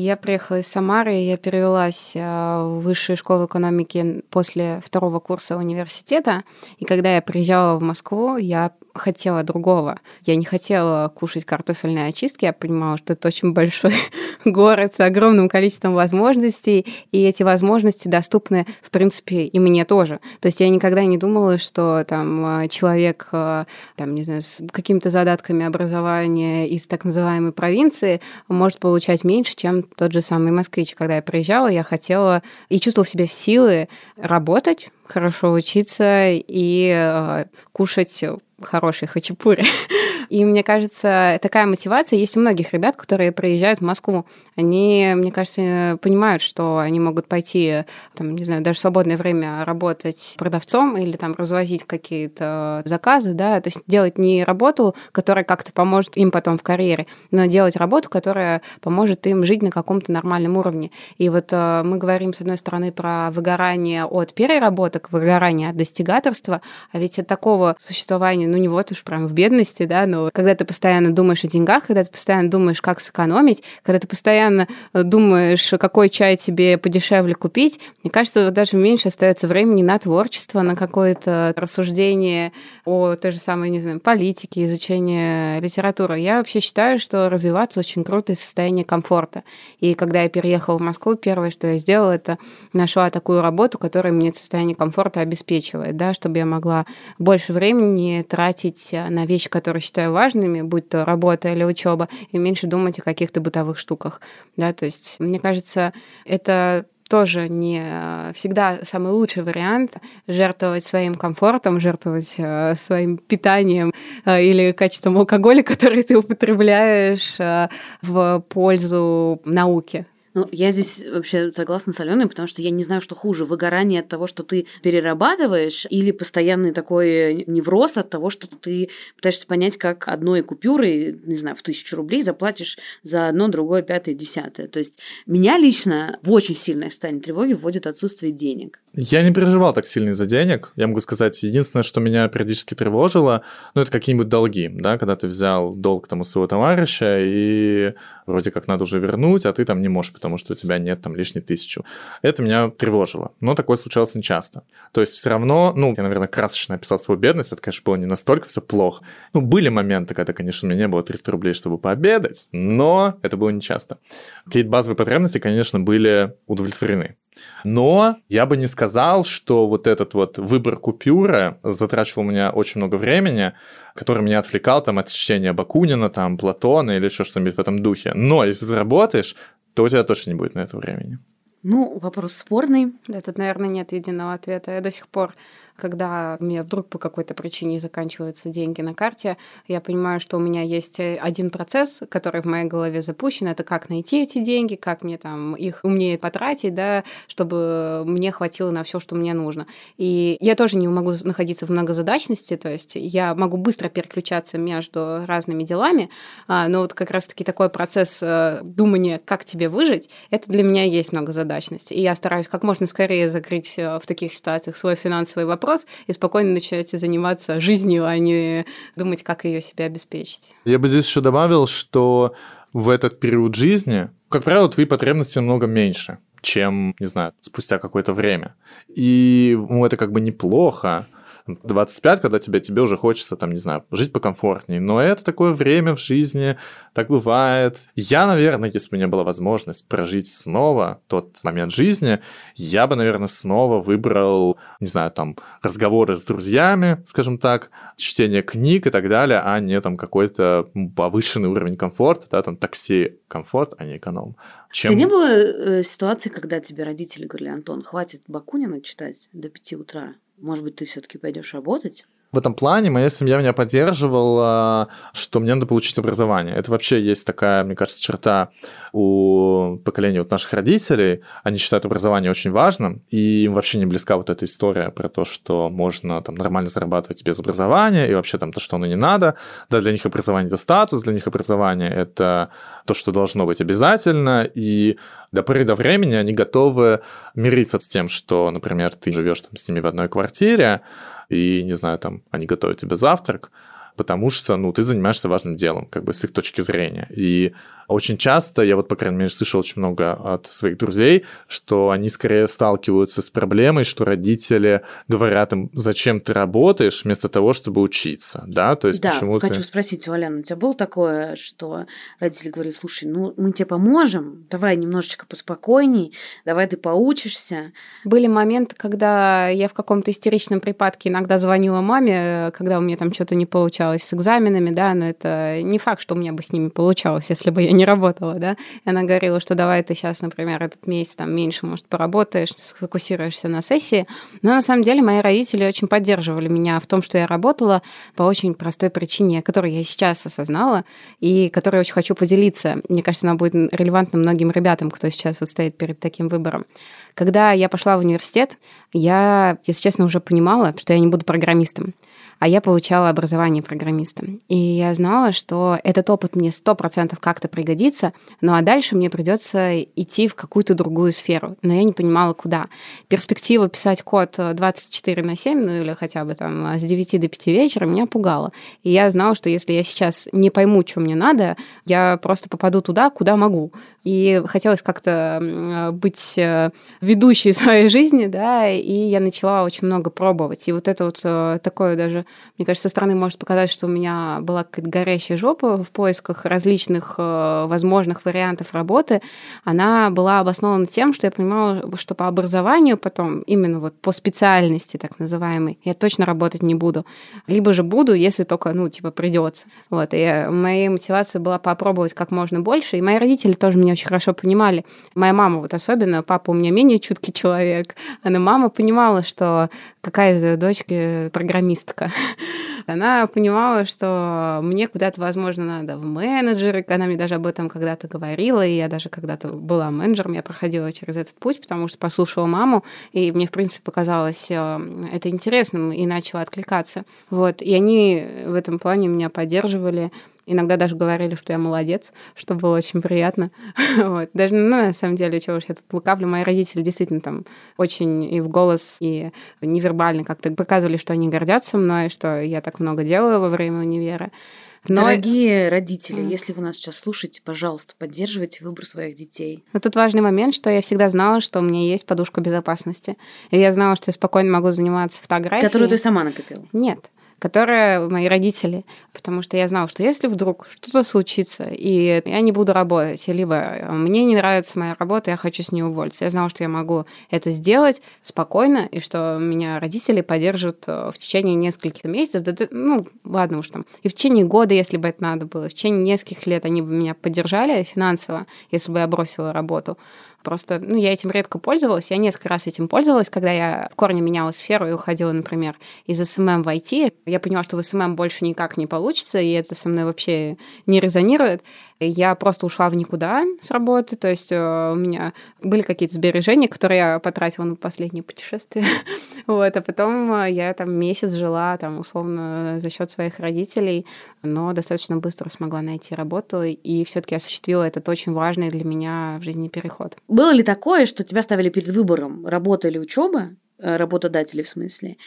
S2: я приехала из Самары, я перевелась э, в высшую школу экономики после второго курса университета. И когда я приезжала в Москву, я хотела другого. Я не хотела кушать картофельные очистки, я понимала, что это очень большой город с огромным количеством возможностей, и эти возможности доступны, в принципе, и мне тоже. То есть я никогда не думала, что там э, человек, э, там, не знаю, с какими-то задатками образования из так называемой провинции может получать меньше, чем тот же самый москвич. Когда я приезжала, я хотела и чувствовала в себе силы работать, хорошо учиться и э, кушать хороший хачапури. И мне кажется, такая мотивация есть у многих ребят, которые приезжают в Москву. Они, мне кажется, понимают, что они могут пойти, там, не знаю, даже в свободное время работать продавцом или там развозить какие-то заказы, да, то есть делать не работу, которая как-то поможет им потом в карьере, но делать работу, которая поможет им жить на каком-то нормальном уровне. И вот э, мы говорим, с одной стороны, про выгорание от переработок, выгорание от достигаторства, а ведь от такого существования, ну не вот уж прям в бедности, да, но Но когда ты постоянно думаешь о деньгах, когда ты постоянно думаешь, как сэкономить, когда ты постоянно э, думаешь, какой чай тебе подешевле купить, мне кажется, даже меньше остается времени на творчество, на какое-то рассуждение о той же самой, не знаю, политике, изучение литературы. Я вообще считаю, что развиваться очень круто из состояния комфорта. И когда я переехала в Москву, первое, что я сделала, это нашла такую работу, которая мне состояние комфорта обеспечивает, да, чтобы я могла больше времени тратить на вещи, которые считаю важными, будь то работа или учеба, и меньше думать о каких-то бытовых штуках. Да, то есть, мне кажется, это тоже не всегда самый лучший вариант жертвовать своим комфортом, жертвовать э, своим питанием э, или качеством алкоголя, который ты употребляешь э, в пользу науки.
S1: Ну, я здесь вообще согласна с Аленой, потому что я не знаю, что хуже. Выгорание от того, что ты перерабатываешь, или постоянный такой невроз от того, что ты пытаешься понять, как одной купюрой, не знаю, в тысячу рублей заплатишь за одно, другое, пятое, десятое. То есть меня лично в очень сильное состояние тревоги вводит отсутствие денег.
S3: Я не переживал так сильно из-за денег. Я могу сказать, единственное, что меня периодически тревожило, ну, это какие-нибудь долги, да, когда ты взял долг там у своего товарища, и вроде как надо уже вернуть, а ты там не можешь, потому что у тебя нет там лишней тысячу. Это меня тревожило, но такое случалось не часто. То есть все равно, ну, я, наверное, красочно описал свою бедность, это, конечно, было не настолько все плохо. Ну, были моменты, когда, конечно, у меня не было 300 рублей, чтобы пообедать, но это было не часто. Какие-то базовые потребности, конечно, были удовлетворены. Но я бы не сказал, что вот этот вот выбор купюры затрачивал у меня очень много времени, который меня отвлекал там от чтения Бакунина, там Платона или еще что-нибудь в этом духе. Но если ты работаешь, то у тебя точно не будет на это времени.
S1: Ну, вопрос спорный.
S2: Да, тут, наверное, нет единого ответа. Я до сих пор когда у меня вдруг по какой-то причине заканчиваются деньги на карте, я понимаю, что у меня есть э, один процесс, который в моей голове запущен, это как найти эти деньги, как мне там их умнее потратить, да, чтобы мне хватило на все, что мне нужно. И я тоже не могу находиться в многозадачности, то есть я могу быстро переключаться между разными делами, а, но вот как раз-таки такой процесс э, думания, как тебе выжить, это для меня есть многозадачность. И я стараюсь как можно скорее закрыть э, в таких ситуациях свой финансовый вопрос, вопрос и спокойно начинаете заниматься жизнью, а не думать, как ее себе обеспечить.
S3: Я бы здесь еще добавил, что в этот период жизни, как правило, твои потребности намного меньше, чем, не знаю, спустя какое-то время. И ну, это как бы неплохо, 25, когда тебе, тебе уже хочется, там, не знаю, жить покомфортнее. Но это такое время в жизни, так бывает. Я, наверное, если бы у меня была возможность прожить снова тот момент жизни, я бы, наверное, снова выбрал, не знаю, там, разговоры с друзьями, скажем так, чтение книг и так далее, а не там какой-то повышенный уровень комфорта, да, там такси комфорт, а не эконом.
S1: Чем... У тебя не было э, ситуации, когда тебе родители говорили, Антон, хватит Бакунина читать до пяти утра? Может быть, ты все-таки пойдешь работать?
S3: В этом плане моя семья меня поддерживала, что мне надо получить образование. Это вообще есть такая, мне кажется, черта у поколения вот наших родителей. Они считают образование очень важным, и им вообще не близка вот эта история про то, что можно там нормально зарабатывать без образования, и вообще там то, что оно не надо. Да, для них образование – это статус, для них образование – это то, что должно быть обязательно, и до поры до времени они готовы мириться с тем, что, например, ты живешь там с ними в одной квартире, и, не знаю, там, они готовят тебе завтрак, потому что, ну, ты занимаешься важным делом, как бы с их точки зрения. И очень часто, я вот, по крайней мере, слышал очень много от своих друзей, что они скорее сталкиваются с проблемой, что родители говорят им, зачем ты работаешь, вместо того, чтобы учиться, да, то есть
S1: да,
S3: почему
S1: хочу спросить у у тебя было такое, что родители говорили, слушай, ну, мы тебе поможем, давай немножечко поспокойней, давай ты поучишься.
S2: Были моменты, когда я в каком-то истеричном припадке иногда звонила маме, когда у меня там что-то не получалось с экзаменами, да, но это не факт, что у меня бы с ними получалось, если бы я не работала, да, и она говорила, что давай ты сейчас, например, этот месяц там меньше, может, поработаешь, сфокусируешься на сессии. Но на самом деле мои родители очень поддерживали меня в том, что я работала по очень простой причине, которую я сейчас осознала и которой очень хочу поделиться. Мне кажется, она будет релевантна многим ребятам, кто сейчас вот стоит перед таким выбором. Когда я пошла в университет, я, если честно, уже понимала, что я не буду программистом а я получала образование программиста. И я знала, что этот опыт мне сто процентов как-то пригодится, ну а дальше мне придется идти в какую-то другую сферу. Но я не понимала, куда. Перспектива писать код 24 на 7, ну или хотя бы там с 9 до 5 вечера, меня пугала. И я знала, что если я сейчас не пойму, что мне надо, я просто попаду туда, куда могу. И хотелось как-то быть э, ведущей своей жизни, да, и я начала очень много пробовать. И вот это вот э, такое даже мне кажется, со стороны может показать, что у меня была какая-то горящая жопа в поисках различных э, возможных вариантов работы. Она была обоснована тем, что я понимала, что по образованию потом, именно вот по специальности так называемой, я точно работать не буду. Либо же буду, если только, ну, типа, придется. Вот, и моей мотивацией была попробовать как можно больше, и мои родители тоже меня очень хорошо понимали. Моя мама вот особенно, папа у меня менее чуткий человек, она мама понимала, что какая из дочки программистка. Она понимала, что мне куда-то, возможно, надо в менеджеры. Она мне даже об этом когда-то говорила, и я даже когда-то была менеджером, я проходила через этот путь, потому что послушала маму, и мне, в принципе, показалось э, это интересным, и начала откликаться. Вот. И они в этом плане меня поддерживали. Иногда даже говорили, что я молодец, что было очень приятно. вот. Даже, ну, на самом деле, чего уж я тут лукавлю, мои родители действительно там очень и в голос, и невербально как-то показывали, что они гордятся мной, что я так много делаю во время универа.
S1: Но... Дорогие родители, mm. если вы нас сейчас слушаете, пожалуйста, поддерживайте выбор своих детей.
S2: Но тут важный момент, что я всегда знала, что у меня есть подушка безопасности. И я знала, что я спокойно могу заниматься фотографией.
S1: Которую ты сама накопила?
S2: Нет которые мои родители, потому что я знала, что если вдруг что-то случится, и я не буду работать, либо мне не нравится моя работа, я хочу с ней уволиться, я знала, что я могу это сделать спокойно, и что меня родители поддержат э, в течение нескольких месяцев, ну, ладно уж там, и в течение года, если бы это надо было, в течение нескольких лет они бы меня поддержали финансово, если бы я бросила работу. Просто, ну, я этим редко пользовалась. Я несколько раз этим пользовалась, когда я в корне меняла сферу и уходила, например, из SMM в IT. Я поняла, что в SMM больше никак не получится, и это со мной вообще не резонирует. Я просто ушла в никуда с работы, то есть э, у меня были какие-то сбережения, которые я потратила на последнее путешествие. вот, а потом э, я там месяц жила, там, условно, за счет своих родителей, но достаточно быстро смогла найти работу, и все-таки осуществила этот очень важный для меня в жизни переход.
S1: Было ли такое, что тебя ставили перед выбором работа или учеба? Э, работодатели в смысле,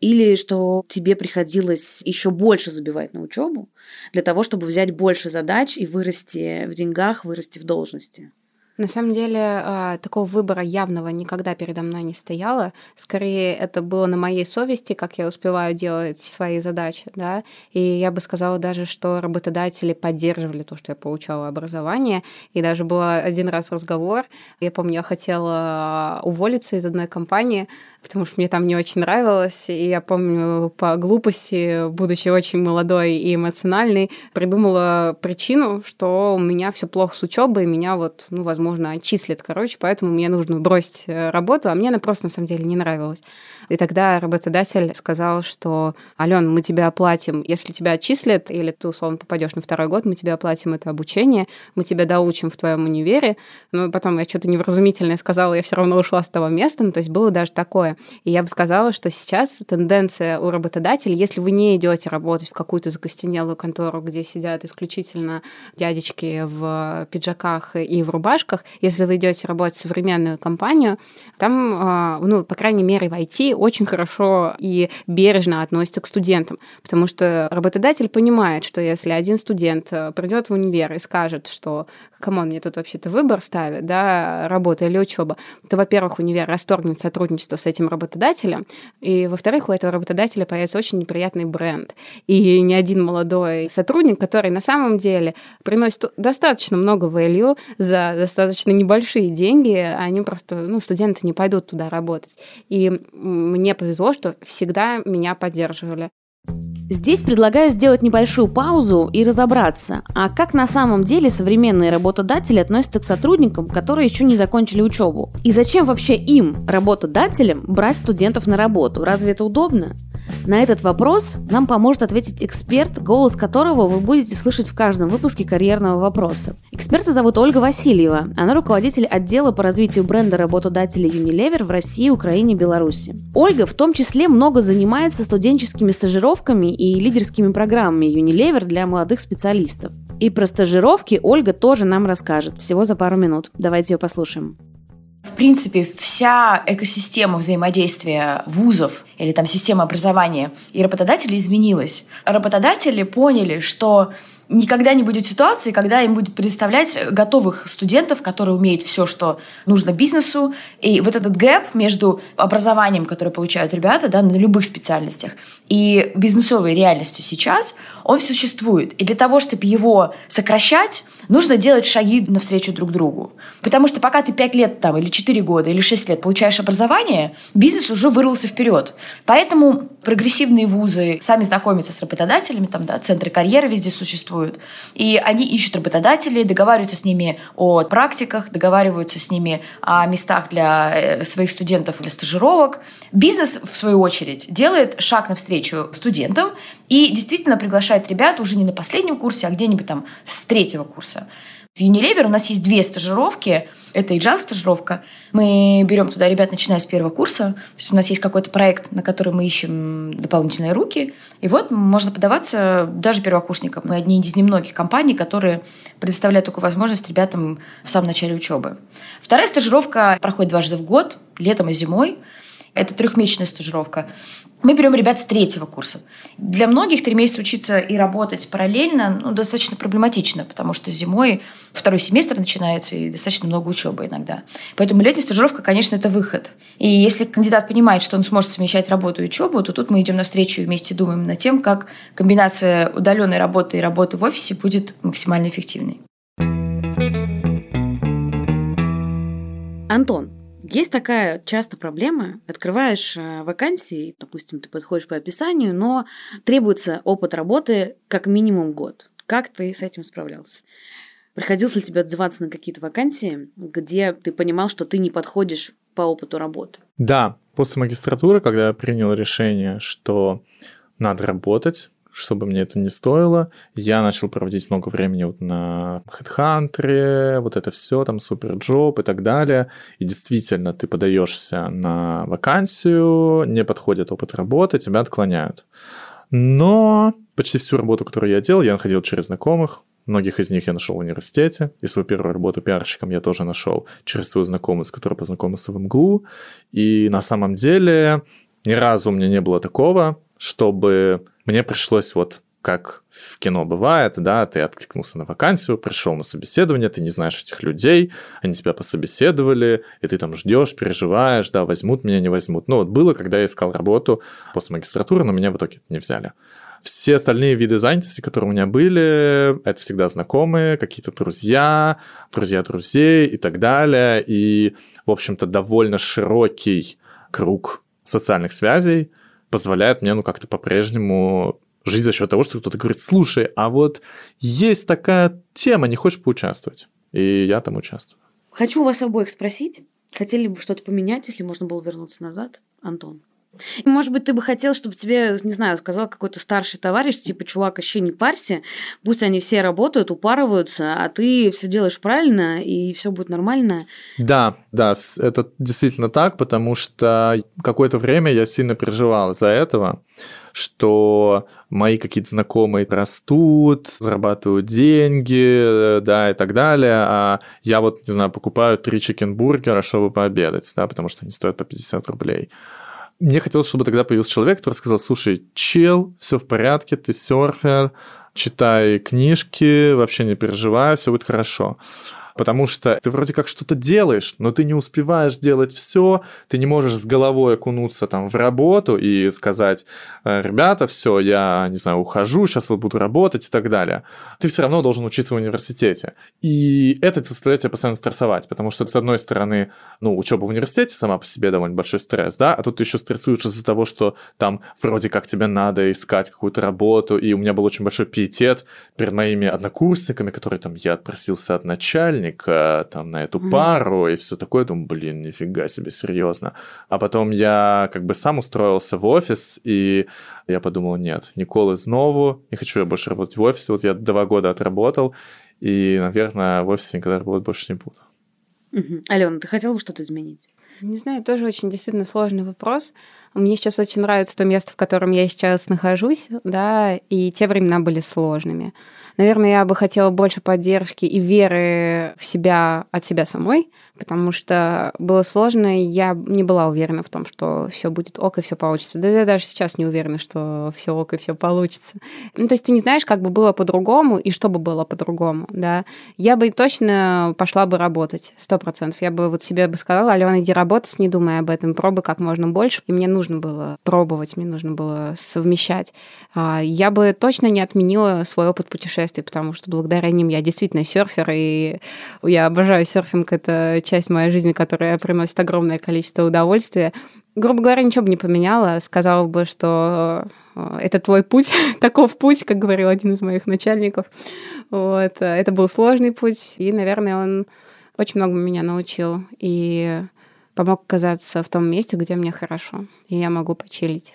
S1: или что тебе приходилось еще больше забивать на учебу для того, чтобы взять больше задач и вырасти в деньгах, вырасти в должности.
S2: На самом деле, а, такого выбора явного никогда передо мной не стояло. Скорее, это было на моей совести, как я успеваю делать свои задачи, да. И я бы сказала даже, что работодатели поддерживали то, что я получала образование. И даже был один раз разговор. Я помню, я хотела уволиться из одной компании, потому что мне там не очень нравилось. И я помню, по глупости, будучи очень молодой и эмоциональной, придумала причину, что у меня все плохо с учебой, меня вот, ну, возможно, отчислят, короче, поэтому мне нужно бросить э, работу, а мне она просто на самом деле не нравилась. И тогда работодатель сказал, что, Ален, мы тебя оплатим, если тебя отчислят, или ты, условно, попадешь на второй год, мы тебе оплатим это обучение, мы тебя доучим в твоем универе. Но потом я что-то невразумительное сказала, я все равно ушла с того места. Ну, то есть было даже такое. И я бы сказала, что сейчас тенденция у работодателей, если вы не идете работать в какую-то закостенелую контору, где сидят исключительно дядечки в пиджаках и в рубашках, если вы идете работать в современную компанию, там, а, ну, по крайней мере, в IT очень хорошо и бережно относятся к студентам, потому что работодатель понимает, что если один студент э, придет в универ и скажет, что come on, мне тут вообще-то выбор ставит, да, работа или учеба, то, во-первых, универ расторгнет сотрудничество с этим работодателем, и, во-вторых, у этого работодателя появится очень неприятный бренд. И ни один молодой сотрудник, который на самом деле приносит достаточно много value за достаточно небольшие деньги, они просто, ну, студенты не пойдут туда работать. И мне повезло, что всегда меня поддерживали.
S1: Здесь предлагаю сделать небольшую паузу и разобраться, а как на самом деле современные работодатели относятся к сотрудникам, которые еще не закончили учебу. И зачем вообще им, работодателям, брать студентов на работу? Разве это удобно? На этот вопрос нам поможет ответить эксперт, голос которого вы будете слышать в каждом выпуске карьерного вопроса. Эксперта зовут Ольга Васильева. Она руководитель отдела по развитию бренда работодателей Unilever в России, Украине, Беларуси. Ольга в том числе много занимается студенческими стажировками и лидерскими программами Unilever для молодых специалистов. И про стажировки Ольга тоже нам расскажет всего за пару минут. Давайте ее послушаем.
S4: В принципе, вся экосистема взаимодействия вузов или там система образования и работодателей изменилась. Работодатели поняли, что никогда не будет ситуации, когда им будет предоставлять готовых студентов, которые умеют все, что нужно бизнесу. И вот этот гэп между образованием, которое получают ребята да, на любых специальностях, и бизнесовой реальностью сейчас, он существует. И для того, чтобы его сокращать, нужно делать шаги навстречу друг другу. Потому что пока ты 5 лет там, или 4 года, или 6 лет получаешь образование, бизнес уже вырвался вперед. Поэтому прогрессивные вузы сами знакомятся с работодателями, там, да, центры карьеры везде существуют. И они ищут работодателей, договариваются с ними о практиках, договариваются с ними о местах для э, своих студентов для стажировок. Бизнес, в свою очередь, делает шаг навстречу студентам и действительно приглашает ребят уже не на последнем курсе, а где-нибудь там с третьего курса. В Unilever у нас есть две стажировки. Это agile стажировка. Мы берем туда ребят, начиная с первого курса. То есть у нас есть какой-то проект, на который мы ищем дополнительные руки. И вот можно подаваться даже первокурсникам. Мы одни из немногих компаний, которые предоставляют такую возможность ребятам в самом начале учебы. Вторая стажировка проходит дважды в год, летом и зимой. Это трехмесячная стажировка. Мы берем ребят с третьего курса. Для многих три месяца учиться и работать параллельно ну, достаточно проблематично, потому что зимой второй семестр начинается и достаточно много учебы иногда. Поэтому летняя стажировка, конечно, это выход. И если кандидат понимает, что он сможет совмещать работу и учебу, то тут мы идем навстречу и вместе думаем над тем, как комбинация удаленной работы и работы в офисе будет максимально эффективной.
S1: Антон, есть такая часто проблема. Открываешь э, вакансии, допустим, ты подходишь по описанию, но требуется опыт работы как минимум год. Как ты с этим справлялся? Приходилось ли тебе отзываться на какие-то вакансии, где ты понимал, что ты не подходишь по опыту работы?
S3: Да, после магистратуры, когда я принял решение, что надо работать, чтобы мне это не стоило, я начал проводить много времени вот на HeadHunter, вот это все, там суперджоп и так далее. И действительно, ты подаешься на вакансию, не подходит опыт работы, тебя отклоняют. Но почти всю работу, которую я делал, я находил через знакомых, Многих из них я нашел в университете, и свою первую работу пиарщиком я тоже нашел через свою знакомую, с которой познакомился в МГУ. И на самом деле ни разу у меня не было такого, чтобы мне пришлось вот как в кино бывает, да, ты откликнулся на вакансию, пришел на собеседование, ты не знаешь этих людей, они тебя пособеседовали, и ты там ждешь, переживаешь, да, возьмут меня, не возьмут. Ну вот было, когда я искал работу после магистратуры, но меня в итоге не взяли. Все остальные виды занятости, которые у меня были, это всегда знакомые, какие-то друзья, друзья друзей и так далее. И, в общем-то, довольно широкий круг социальных связей – позволяет мне, ну, как-то по-прежнему жить за счет того, что кто-то говорит, слушай, а вот есть такая тема, не хочешь поучаствовать? И я там участвую.
S1: Хочу вас обоих спросить, хотели бы что-то поменять, если можно было вернуться назад, Антон? Может быть, ты бы хотел, чтобы тебе, не знаю, сказал какой-то старший товарищ, типа, чувак, вообще не парься, пусть они все работают, упарываются, а ты все делаешь правильно, и все будет нормально.
S3: Да, да, это действительно так, потому что какое-то время я сильно переживал из-за этого, что мои какие-то знакомые растут, зарабатывают деньги, да, и так далее, а я вот, не знаю, покупаю три чикенбургера, чтобы пообедать, да, потому что они стоят по 50 рублей. Мне хотелось, чтобы тогда появился человек, который сказал, слушай, чел, все в порядке, ты серфер, читай книжки, вообще не переживай, все будет хорошо потому что ты вроде как что-то делаешь, но ты не успеваешь делать все, ты не можешь с головой окунуться там в работу и сказать, «Э, ребята, все, я, не знаю, ухожу, сейчас вот буду работать и так далее. Ты все равно должен учиться в университете. И это заставляет тебя постоянно стрессовать, потому что, с одной стороны, ну, учеба в университете сама по себе довольно большой стресс, да, а тут ты еще стрессуешь из-за того, что там вроде как тебе надо искать какую-то работу, и у меня был очень большой пиетет перед моими однокурсниками, которые там, я отпросился от начальника, начальника там на эту пару и все такое. Думаю, блин, нифига себе, серьезно. А потом я как бы сам устроился в офис, и я подумал, нет, Николы знову, не хочу я больше работать в офисе. Вот я два года отработал, и, наверное, в офисе никогда работать больше не буду.
S1: Угу. Алена, ты хотела бы что-то изменить?
S2: Не знаю, тоже очень действительно сложный вопрос. Мне сейчас очень нравится то место, в котором я сейчас нахожусь, да, и те времена были сложными. Наверное, я бы хотела больше поддержки и веры в себя от себя самой, потому что было сложно, и я не была уверена в том, что все будет ок и все получится. Да я даже сейчас не уверена, что все ок и все получится. Ну, то есть ты не знаешь, как бы было по-другому и что бы было по-другому, да. Я бы точно пошла бы работать, сто процентов. Я бы вот себе бы сказала, Алена, иди работать, не думай об этом, пробуй как можно больше. И мне нужно было пробовать, мне нужно было совмещать. А, я бы точно не отменила свой опыт путешествий, потому что благодаря ним я действительно серфер, и я обожаю серфинг. Это часть моей жизни, которая приносит огромное количество удовольствия. Грубо говоря, ничего бы не поменяла. Сказала бы, что э, это твой путь, таков путь, как говорил один из моих начальников. Вот. Это был сложный путь, и, наверное, он очень много меня научил и помог оказаться в том месте, где мне хорошо, и я могу почилить.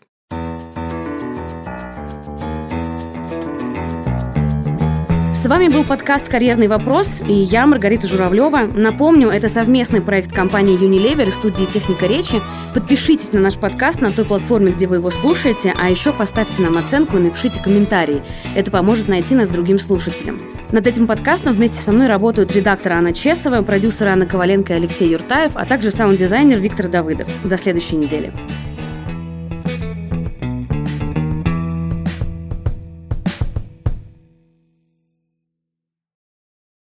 S1: Вами был подкаст «Карьерный вопрос» и я, Маргарита Журавлева. Напомню, это совместный проект компании Unilever и студии «Техника речи». Подпишитесь на наш подкаст на той платформе, где вы его слушаете, а еще поставьте нам оценку и напишите комментарий. Это поможет найти нас другим слушателям. Над этим подкастом вместе со мной работают редактор Анна Чесова, продюсеры Анна Коваленко и Алексей Юртаев, а также саунд-дизайнер Виктор Давыдов. До следующей недели.